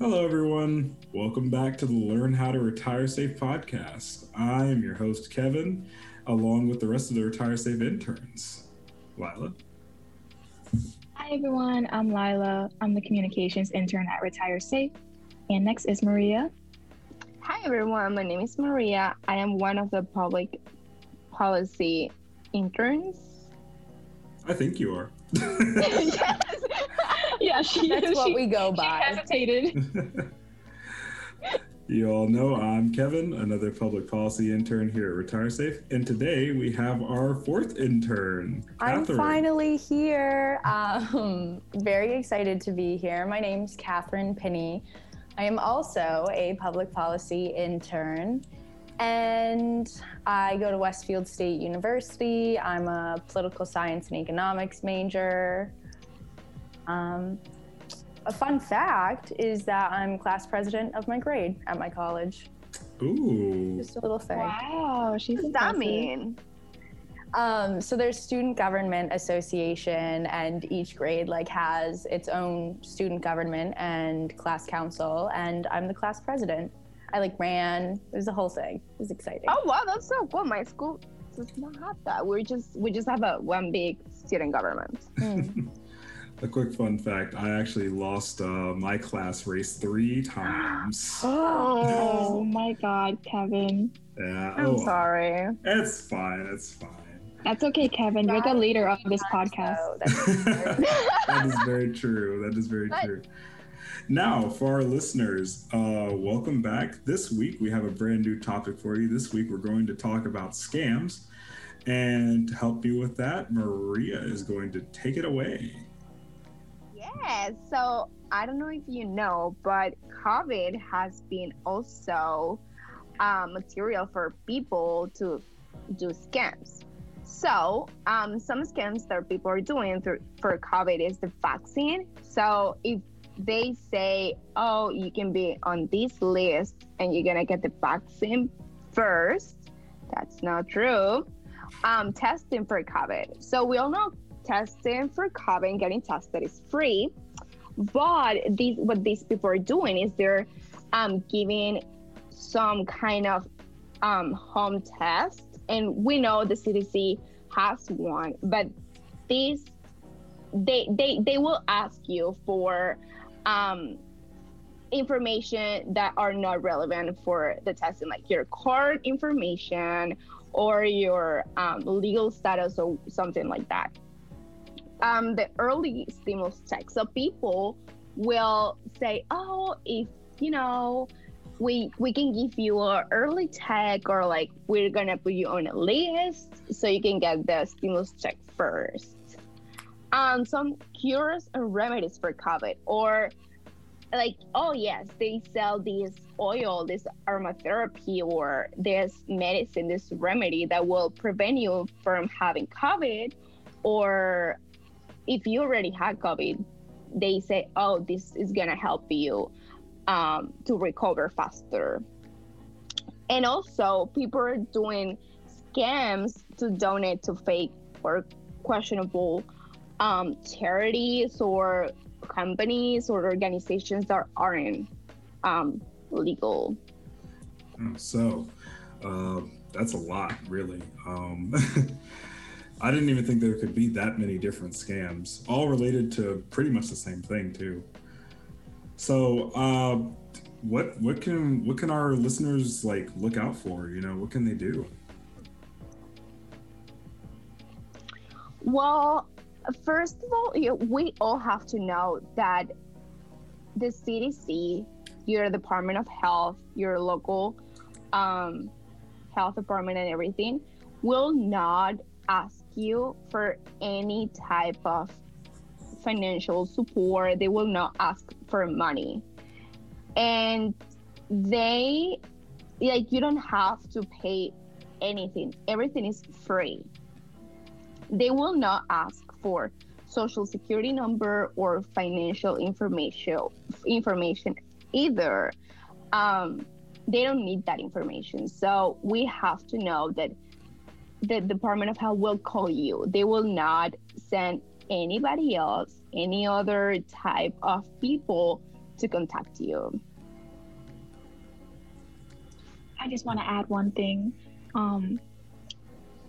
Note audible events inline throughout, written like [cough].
Hello, everyone. Welcome back to the Learn How to Retire Safe podcast. I am your host, Kevin, along with the rest of the Retire Safe interns. Lila. Hi, everyone. I'm Lila. I'm the communications intern at Retire Safe. And next is Maria. Hi, everyone. My name is Maria. I am one of the public policy interns. I think you are. [laughs] [laughs] yes. [laughs] Yeah, she, That's what she- we go she by. hesitated. [laughs] [laughs] you all know I'm Kevin, another public policy intern here at Retire Safe. And today we have our fourth intern, I'm Catherine. finally here. Um, very excited to be here. My name's Catherine Pinney. I am also a public policy intern, and I go to Westfield State University. I'm a political science and economics major. Um, a fun fact is that I'm class president of my grade at my college. Ooh. Just a little thing. wow, she's What does that mean? Um, so there's student government association, and each grade like has its own student government and class council, and I'm the class president. I like ran. It was a whole thing. It was exciting. Oh wow, that's so cool. My school does not have that. We just we just have a one big student government. Mm. [laughs] A quick fun fact I actually lost uh, my class race three times. [gasps] Oh my God, Kevin. Yeah. I'm oh, sorry. It's fine. It's fine. That's okay, Kevin. You're the leader of this podcast. [laughs] That's- [laughs] very true. That is very But- true. Now, for our listeners, uh, welcome back. This week we have a brand new topic for you. This week we're going to talk about scams. And to help you with that, Maria is going to take it away. Yes. So I don't know if you know, but COVID has been also uh, material for people to do scams. So um, some scams that people are doing through, for COVID is the vaccine. So if they say, "Oh, you can be on this list and you're gonna get the vaccine first, that's not true. Um, testing for COVID. So we all know testing for COVID and getting tested is free. But these what these people are doing is they're um, giving some kind of um, home test, and we know the CDC has one, but these they they they will ask you for um, information that are not relevant for the testing, like your card information or your um, legal status or something like that. Um, the early stimulus check. So people will say, "Oh, if you know, we we can give you a early check, or like we're gonna put you on a list so you can get the stimulus check first. Um, some cures and remedies for COVID, or like, oh yes, they sell this oil, this aromatherapy, or this medicine, this remedy that will prevent you from having COVID, or if you already had COVID, they say, oh, this is gonna help you um, to recover faster. And also, people are doing scams to donate to fake or questionable um, charities or companies or organizations that aren't um, legal. So, uh, that's a lot, really. [laughs] I didn't even think there could be that many different scams, all related to pretty much the same thing, too. So, uh, what what can what can our listeners like look out for? You know, what can they do? Well, first of all, we all have to know that the CDC, your Department of Health, your local um, health department, and everything will not ask you for any type of financial support. They will not ask for money. And they, like, you don't have to pay anything, everything is free they will not ask for social security number or financial information information either um, they don't need that information so we have to know that the department of health will call you they will not send anybody else any other type of people to contact you. I just want to add one thing. Um,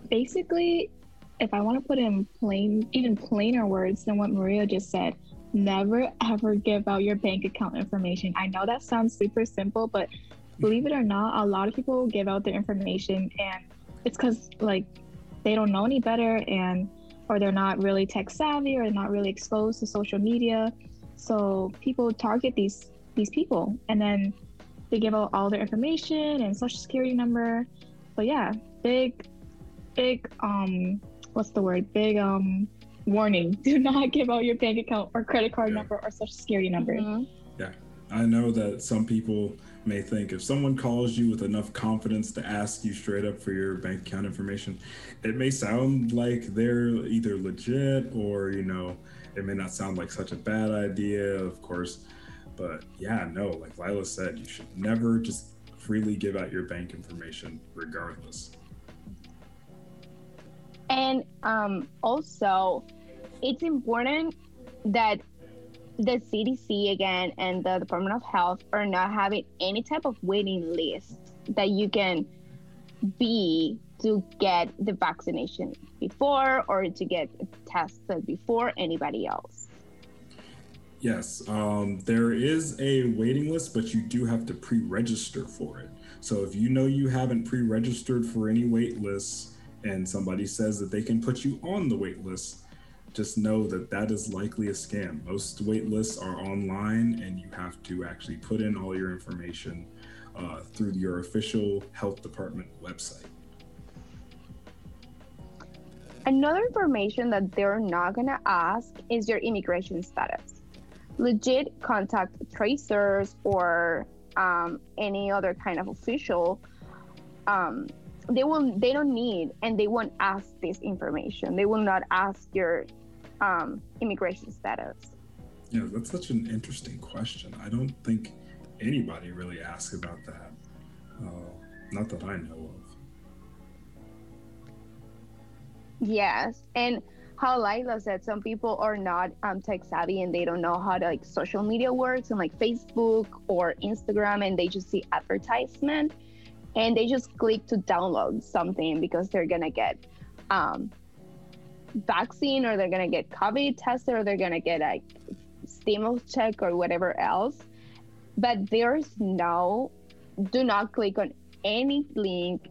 basically, if I want to put in plain, even plainer words than what Maria just said, never ever give out your bank account information. I know that sounds super simple, but believe it or not, a lot of people give out their information, and it's because like they don't know any better, and or they're not really tech savvy, or they're not really exposed to social media. So people target these these people, and then they give out all their information and social security number. But yeah, big, big um, what's the word? Big um warning: [laughs] do not give out your bank account or credit card Yeah. number or social security number. Mhm. I know that some people may think if someone calls you with enough confidence to ask you straight up for your bank account information, it may sound like they're either legit or, you know, it may not sound like such a bad idea, of course. But yeah, no, like Lila said, you should never just freely give out your bank information regardless. And um, also, it's important that the CDC again and the Department of Health are not having any type of waiting list that you can be to get the vaccination before or to get tested before anybody else. Yes, um, there is a waiting list, but you do have to pre-register for it. So if you know you haven't pre-registered for any wait lists, and somebody says that they can put you on the wait list, just know that that is likely a scam. Most wait lists are online, and you have to actually put in all your information uh, through your official health department website. Another information that they're not gonna ask is your immigration status. Legit contact tracers or um, any other kind of official. Um, they will. They don't need and they won't ask this information. They will not ask your um, immigration status. Yeah, that's such an interesting question. I don't think anybody really asks about that. Uh, not that I know of. Yes, and how Lila said, some people are not um, tech savvy and they don't know how to like social media works and like Facebook or Instagram, and they just see advertisement and they just click to download something because they're gonna get um, vaccine or they're gonna get COVID tested or they're gonna get a stimulus check or whatever else. But there's no, do not click on any link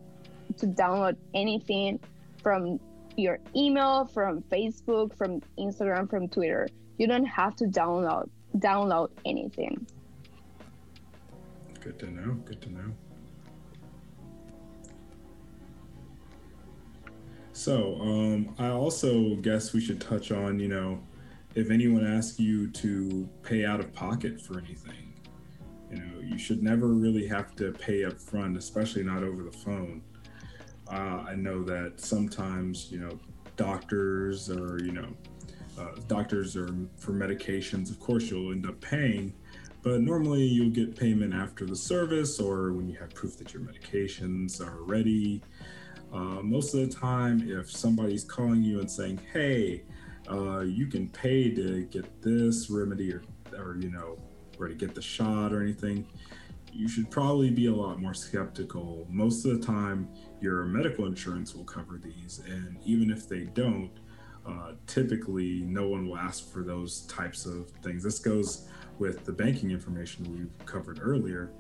to download anything from your email, from Facebook, from Instagram, from Twitter. You don't have to download download anything. Good to know. Good to know. So, um, I also guess we should touch on, you know, if anyone asks you to pay out of pocket for anything, you know, you should never really have to pay up front, especially not over the phone. Uh, I know that sometimes, you know, doctors or, you know, uh, doctors are for medications, of course, you'll end up paying, but normally you'll get payment after the service or when you have proof that your medications are ready. Uh, most of the time, if somebody's calling you and saying, "Hey, uh, you can pay to get this remedy or, or you know, or to get the shot or anything," you should probably be a lot more skeptical. Most of the time, your medical insurance will cover these, and even if they don't, uh, typically no one will ask for those types of things. This goes with the banking information we covered earlier.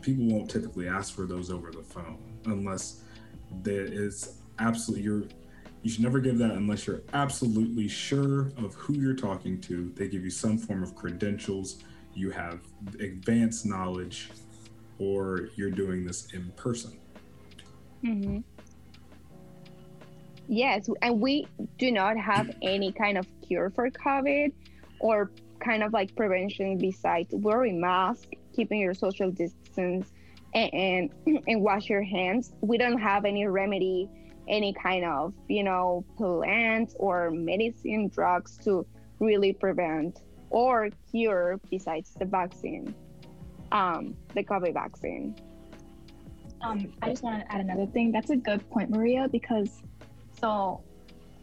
People won't typically ask for those over the phone unless there is absolutely you're you should never give that unless you're absolutely sure of who you're talking to. They give you some form of credentials, you have advanced knowledge, or you're doing this in person. Mm-hmm. Yes, and we do not have any kind of cure for COVID or kind of like prevention besides wearing mask, keeping your social distance, and, [clears throat] and wash your hands. We don't have any remedy, any kind of you know plant or medicine, drugs to really prevent or cure besides the vaccine, um, the COVID vaccine. Um, I just want to add another thing. That's a good point, Maria, because so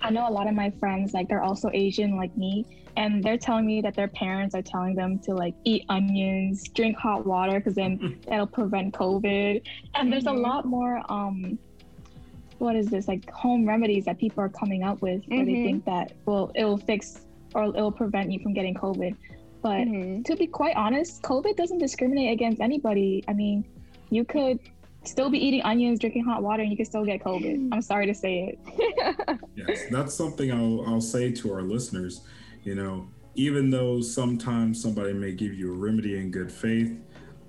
I know a lot of my friends, like they're also Asian like me, and they're telling me that their parents are telling them to like eat onions, drink hot water, because then that'll prevent COVID. And there's a Mhm. lot more um, what is this like home remedies that people are coming up with where they Mhm. think that well it'll fix or it'll prevent you from getting COVID. But Mhm. to be quite honest, COVID doesn't discriminate against anybody. I mean, you could still be eating onions, drinking hot water, and you could still get COVID. I'm sorry to say it. [laughs] Yes, that's something I'll, I'll say to our listeners. You know, even though sometimes somebody may give you a remedy in good faith,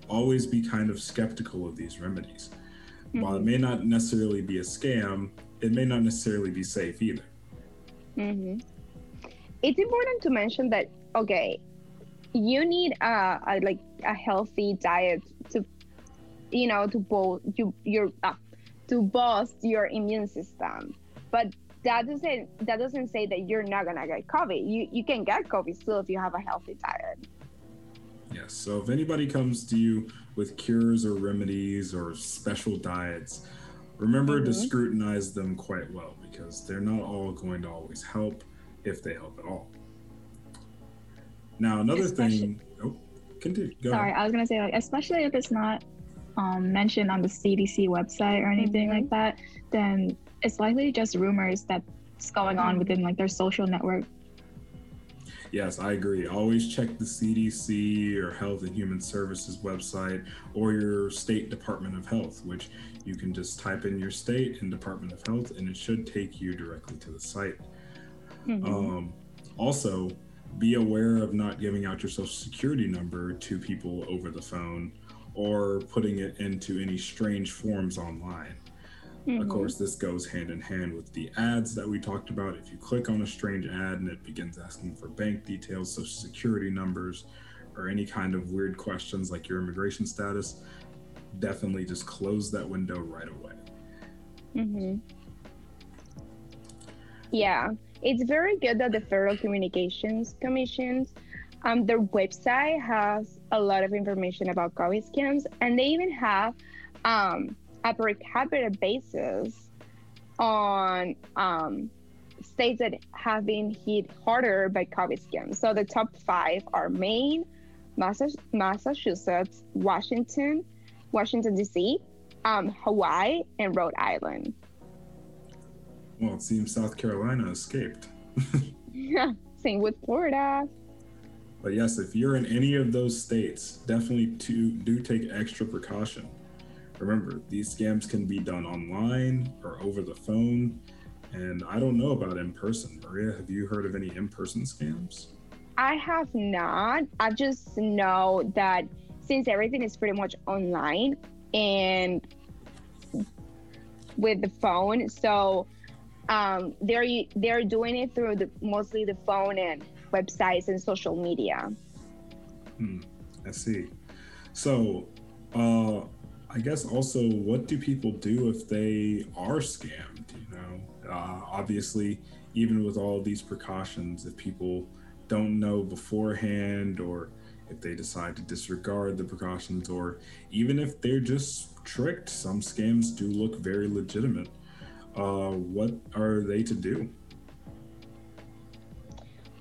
always be kind of skeptical of these remedies. While it may not necessarily be a scam, it may not necessarily be safe either. Mm-hmm. It's important to mention that okay, you need a, a like a healthy diet to, you know, to both you your uh, to boost your immune system, but that doesn't that doesn't say that you're not gonna get COVID. You you can get COVID still if you have a healthy diet. Yes, so if anybody comes to you with cures or remedies or special diets, remember to Mhm. scrutinize them quite well because they're not all going to always help if they help at all. Now, another Especially- thing. Oh, continue. Go Sorry, ahead. I was gonna say like especially if it's not um, mentioned on the CDC website or anything Mhm. like that, then it's likely just rumors that's going on within like their social network. Yes, I agree. Always check the CDC or Health and Human Services website or your state Department of Health, which you can just type in your state and Department of Health and it should take you directly to the site. Mhm. Um, also, be aware of not giving out your social security number to people over the phone or putting it into any strange forms online. Of Mhm. course, this goes hand in hand with the ads that we talked about. If you click on a strange ad and it begins asking for bank details, social security numbers, or any kind of weird questions like your immigration status, definitely just close that window right away. hmm Yeah, it's very good that the Federal Communications Commissions, um, their website has a lot of information about COVID scams, and they even have um, a per capita basis on um, states that have been hit harder by COVID scams. So the top five are Maine, Massachusetts, Washington, Washington D.C., um, Hawaii, and Rhode Island. Well, it seems South Carolina escaped. Yeah, [laughs] [laughs] same with Florida. But yes, if you're in any of those states, definitely to, do take extra precaution. Remember, these scams can be done online or over the phone. And I don't know about in person. Maria, have you heard of any in person scams? I have not. I just know that since everything is pretty much online and with the phone, so um, they're they're doing it through the mostly the phone and websites and social media. Hmm, I see. So, uh, I guess also, what do people do if they are scammed? You know, uh, obviously, even with all these precautions, if people don't know beforehand, or if they decide to disregard the precautions, or even if they're just tricked, some scams do look very legitimate. Uh, what are they to do?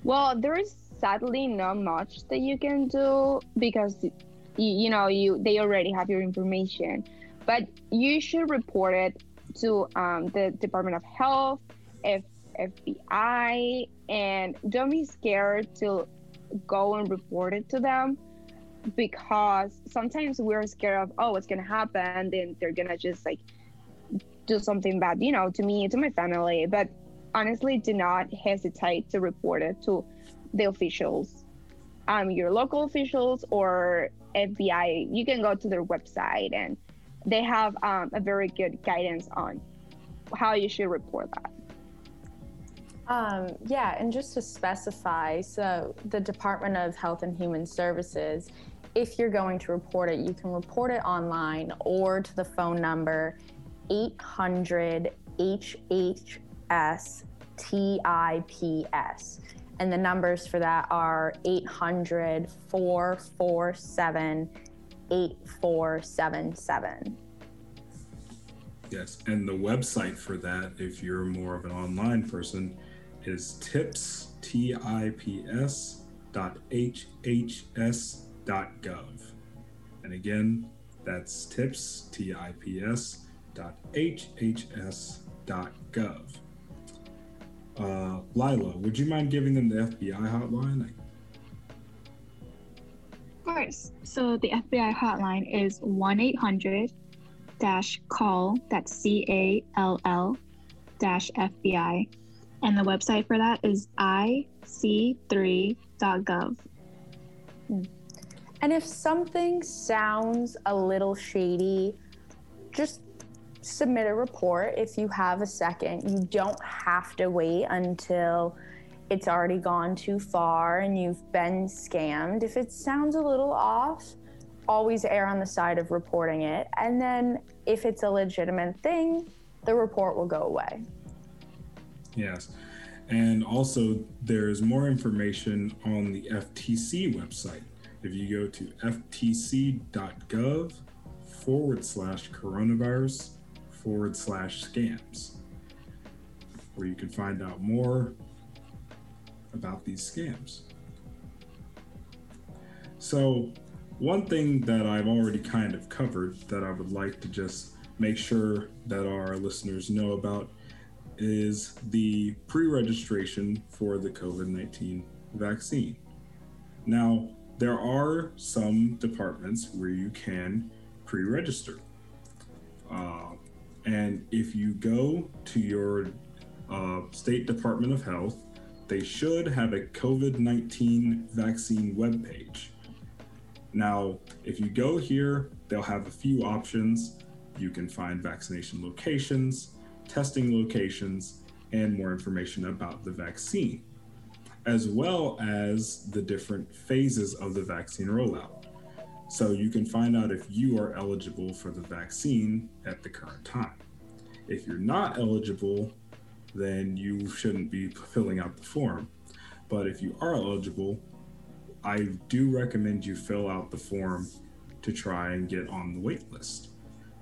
Well, there is sadly not much that you can do because you, you know you they already have your information, but you should report it to um, the Department of Health, F, FBI, and don't be scared to go and report it to them because sometimes we're scared of oh what's gonna happen? Then they're gonna just like do something bad you know to me to my family. But honestly do not hesitate to report it to the officials. Um, your local officials or fbi you can go to their website and they have um, a very good guidance on how you should report that. Um, yeah, and just to specify, so the Department of Health and Human Services, if you're going to report it, you can report it online or to the phone number 800 HHS TIPS. And the numbers for that are 800 447 8477. Yes, and the website for that, if you're more of an online person, is tips, T I P S dot HHS dot gov. And again, that's tips, T I P S dot HHS dot gov. Uh, Lila, would you mind giving them the FBI hotline? Of course. So the FBI hotline is 1 800 dash call, that's C A L L dash FBI. And the website for that is ic3.gov. And if something sounds a little shady, just submit a report if you have a second. You don't have to wait until it's already gone too far and you've been scammed. If it sounds a little off, always err on the side of reporting it. And then if it's a legitimate thing, the report will go away. Yes. And also, there's more information on the FTC website. If you go to ftc.gov forward slash coronavirus forward slash scams, where you can find out more about these scams. So, one thing that I've already kind of covered that I would like to just make sure that our listeners know about is the pre registration for the COVID 19 vaccine. Now, there are some departments where you can pre register. Uh, and if you go to your uh, State Department of Health, they should have a COVID 19 vaccine webpage. Now, if you go here, they'll have a few options. You can find vaccination locations, testing locations, and more information about the vaccine, as well as the different phases of the vaccine rollout. So you can find out if you are eligible for the vaccine at the current time. If you're not eligible, then you shouldn't be filling out the form. But if you are eligible, I do recommend you fill out the form to try and get on the wait list.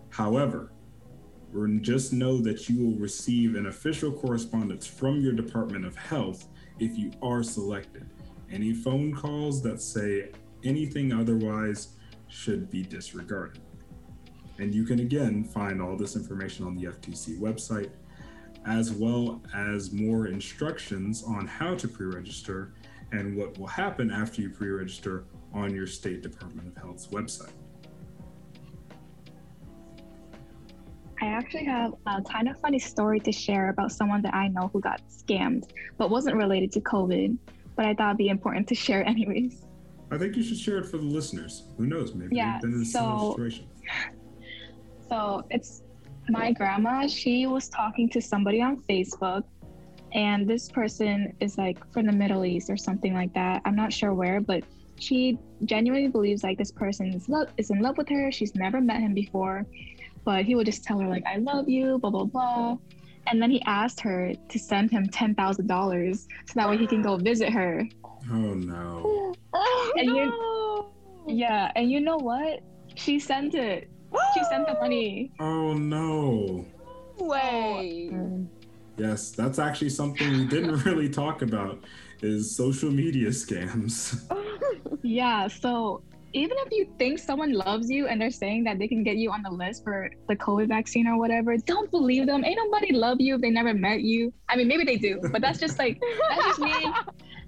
However, just know that you will receive an official correspondence from your Department of Health if you are selected. Any phone calls that say anything otherwise should be disregarded. And you can again find all this information on the FTC website, as well as more instructions on how to pre register and what will happen after you pre register on your State Department of Health's website. I actually have a kind of funny story to share about someone that I know who got scammed, but wasn't related to COVID. But I thought it'd be important to share [laughs] anyways. I think you should share it for the listeners. Who knows? Maybe yeah, been in a so, situation. [laughs] So it's my grandma. She was talking to somebody on Facebook, and this person is like from the Middle East or something like that. I'm not sure where, but she genuinely believes like this person is, lo- is in love with her. She's never met him before but he would just tell her like I love you, blah blah blah. And then he asked her to send him ten thousand dollars so that way he can go visit her. Oh no. [laughs] [laughs] and no. you Yeah, and you know what? She sent it. She sent the money. Oh no. Way. Yes, that's actually something we didn't [laughs] really talk about is social media scams. [laughs] yeah, so even if you think someone loves you and they're saying that they can get you on the list for the COVID vaccine or whatever, don't believe them. Ain't nobody love you if they never met you. I mean, maybe they do, but that's just like that's just me.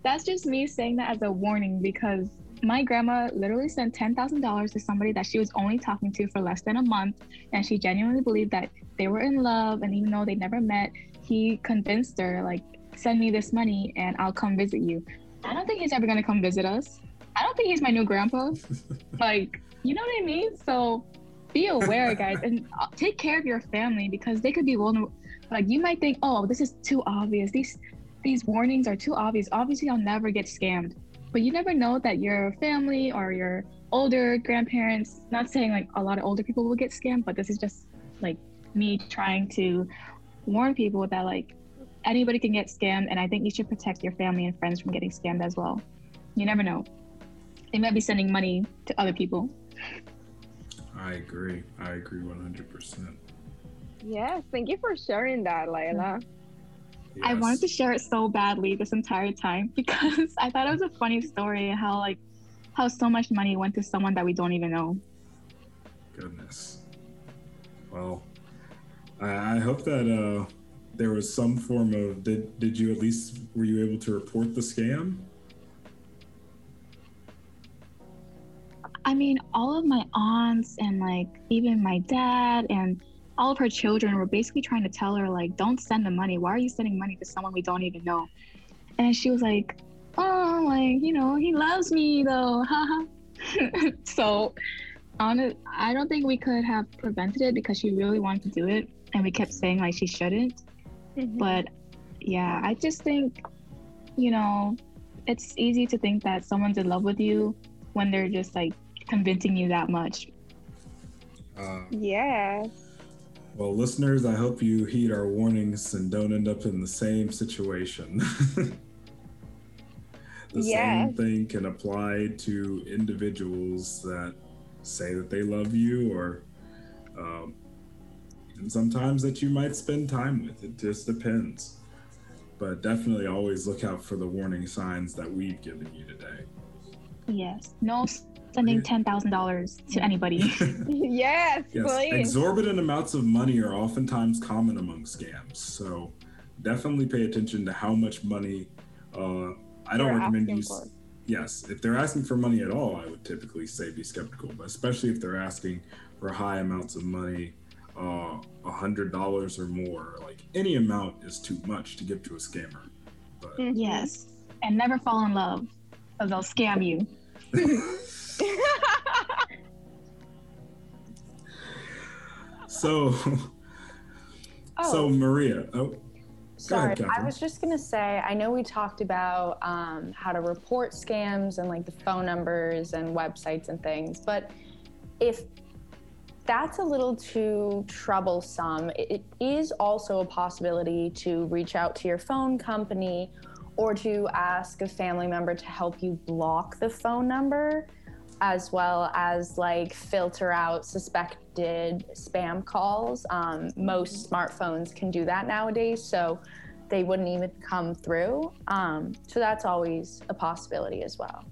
That's just me saying that as a warning because my grandma literally sent ten thousand dollars to somebody that she was only talking to for less than a month, and she genuinely believed that they were in love. And even though they never met, he convinced her like, "Send me this money, and I'll come visit you." I don't think he's ever gonna come visit us. I don't think he's my new grandpa. [laughs] like, you know what I mean? So be aware, guys, and uh, take care of your family because they could be vulnerable. Like, you might think, oh, this is too obvious. These these warnings are too obvious. Obviously, I'll never get scammed. But you never know that your family or your older grandparents, not saying like a lot of older people will get scammed, but this is just like me trying to warn people that like anybody can get scammed. And I think you should protect your family and friends from getting scammed as well. You never know they might be sending money to other people. I agree. I agree 100%. Yes, thank you for sharing that, Layla. I wanted to share it so badly this entire time [laughs] because I thought it was a funny story how like how so much money went to someone that we don't even know. Goodness. Well, I, I hope that uh, there was some form of did did you at least were you able to report the scam? I mean, all of my aunts and like even my dad and all of her children were basically trying to tell her like, don't send the money. Why are you sending money to someone we don't even know? And she was like, oh, like you know, he loves me though, haha. [laughs] so, on it, I don't think we could have prevented it because she really wanted to do it, and we kept saying like she shouldn't. But yeah, I just think, you know, it's easy to think that someone's in love with you when they're just like convincing you that much. Uh, Yes. Well, listeners, I hope you heed our warnings and don't end up in the same situation. [laughs] the Yeah. same thing can apply to individuals that say that they love you or um, and sometimes that you might spend time with. It just depends. But definitely always look out for the warning signs that we've given you today. Yes. No sending ten thousand dollars to anybody. [laughs] yes, Yes, please. exorbitant amounts of money are oftentimes common among scams. So definitely pay attention to how much money. Uh, I don't They're recommend you. for. Yes, if they're asking for money at all, I would typically say be skeptical. But especially if they're asking for high amounts of money, uh, a hundred dollars or more, like any amount is too much to give to a scammer. But Mhm. yes. And never fall in love, because they'll scam you. So, [laughs] so Oh. Maria, oh, Sorry, I was just gonna say. I know we talked about um, how to report scams and like the phone numbers and websites and things, but if that's a little too troublesome, it is also a possibility to reach out to your phone company or to ask a family member to help you block the phone number as well as like filter out suspected spam calls. Um, most smartphones can do that nowadays, so they wouldn't even come through. Um, so that's always a possibility as well.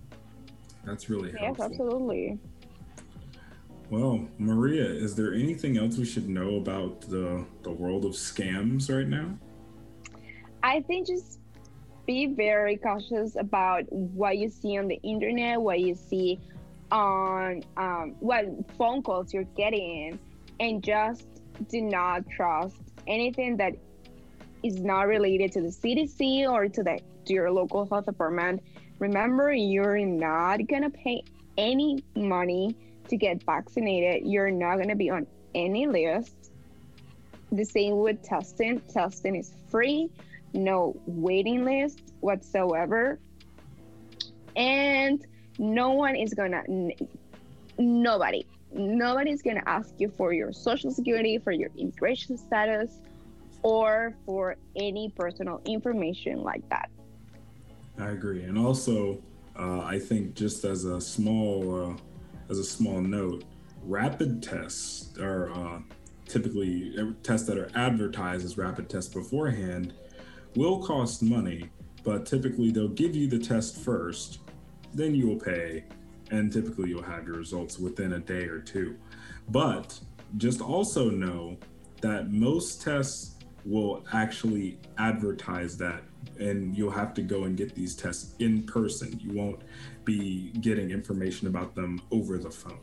that's really helpful. yes, absolutely. Well, Maria, is there anything else we should know about the the world of scams right now? I think just be very cautious about what you see on the internet, what you see on um, what phone calls you're getting, and just do not trust anything that is not related to the CDC or to the to your local health department. Remember, you're not gonna pay any money to get vaccinated. You're not gonna be on any list. The same with testing. Testing is free no waiting list whatsoever. And no one is gonna nobody nobody's gonna ask you for your social security for your immigration status or for any personal information like that. I agree, and also uh, I think just as a small uh, as a small note, rapid tests are uh, typically uh, tests that are advertised as rapid tests beforehand will cost money, but typically they'll give you the test first, then you will pay, and typically you'll have your results within a day or two. But just also know that most tests will actually advertise that and you'll have to go and get these tests in person. You won't be getting information about them over the phone.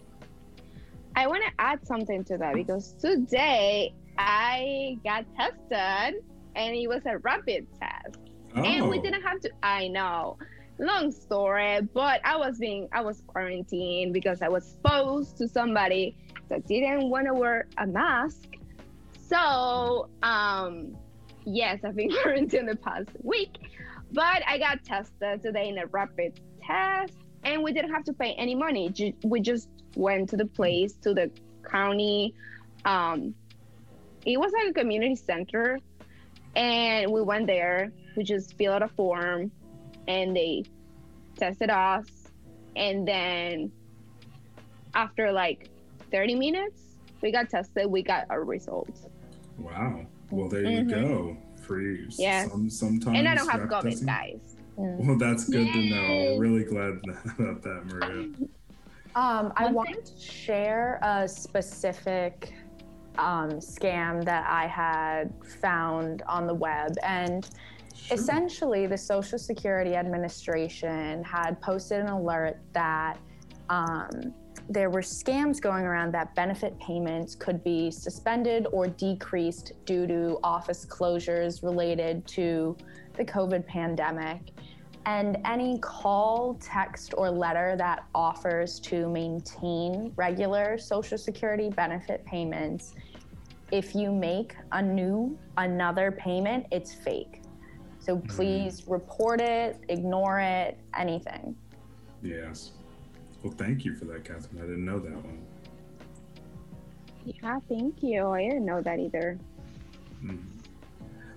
i want to add something to that because today i got tested and it was a rapid test. And we Oh. didn't have to i know long story but i was being i was quarantined because i was exposed to somebody that didn't want to wear a mask. So um yes i've been [laughs] quarantined the past week but i got tested today in a rapid test and we didn't have to pay any money. We just went to the place to the county um it was like a community center and we went there we just filled out a form and they tested us and then after like 30 minutes we got tested we got our results Wow. Well, there you Mhm. go. free. Yeah. Some, sometimes. And I don't have rapid COVID, testing- guys. Mm. Well, that's good to know. Really glad [laughs] about that, Maria. Um, I One wanted to share a specific um, scam that I had found on the web. And Sure. essentially, the Social Security Administration had posted an alert that um, there were scams going around that benefit payments could be suspended or decreased due to office closures related to the COVID pandemic. And any call, text, or letter that offers to maintain regular Social Security benefit payments, if you make a new, another payment, it's fake. So please report it, ignore it, anything. Yes. Well, thank you for that, Catherine. I didn't know that one. Yeah, thank you. I didn't know that either. Mhm.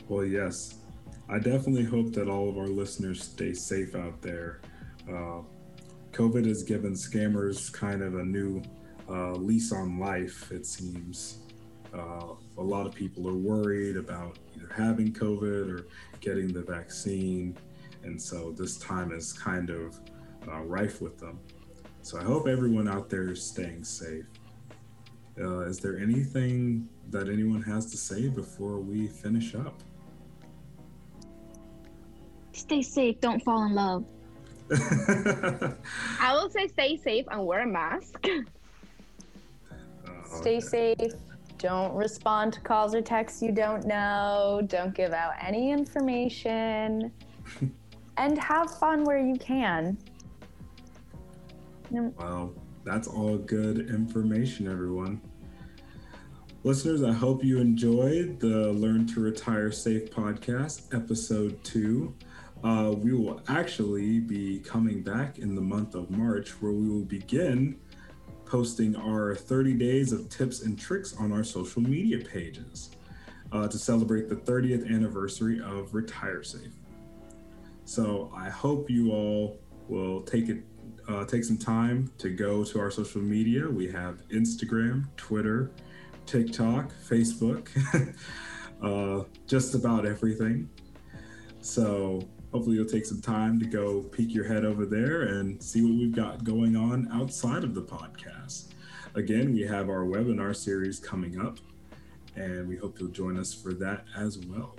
Well, yes. I definitely hope that all of our listeners stay safe out there. Uh, COVID has given scammers kind of a new uh, lease on life, it seems. Uh, a lot of people are worried about either having COVID or getting the vaccine. And so this time is kind of uh, rife with them. So I hope everyone out there is staying safe. Uh, is there anything that anyone has to say before we finish up? Stay safe. Don't fall in love. [laughs] I will say stay safe and wear a mask. Oh, Stay okay. safe. Don't respond to calls or texts you don't know. Don't give out any information. [laughs] and have fun where you can. Well, that's all good information, everyone. Listeners, I hope you enjoyed the Learn to Retire Safe podcast, episode two. Uh, we will actually be coming back in the month of March where we will begin posting our 30 days of tips and tricks on our social media pages uh, to celebrate the 30th anniversary of Retire Safe. So I hope you all will take it uh, take some time to go to our social media. We have Instagram, Twitter, TikTok, Facebook, [laughs] uh, just about everything. So hopefully you'll take some time to go peek your head over there and see what we've got going on outside of the podcast. Again, we have our webinar series coming up, and we hope you'll join us for that as well.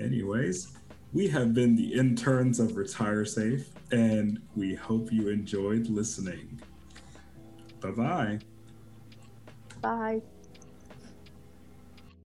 Anyways, we have been the interns of Retire Safe, and we hope you enjoyed listening. Bye bye. Bye.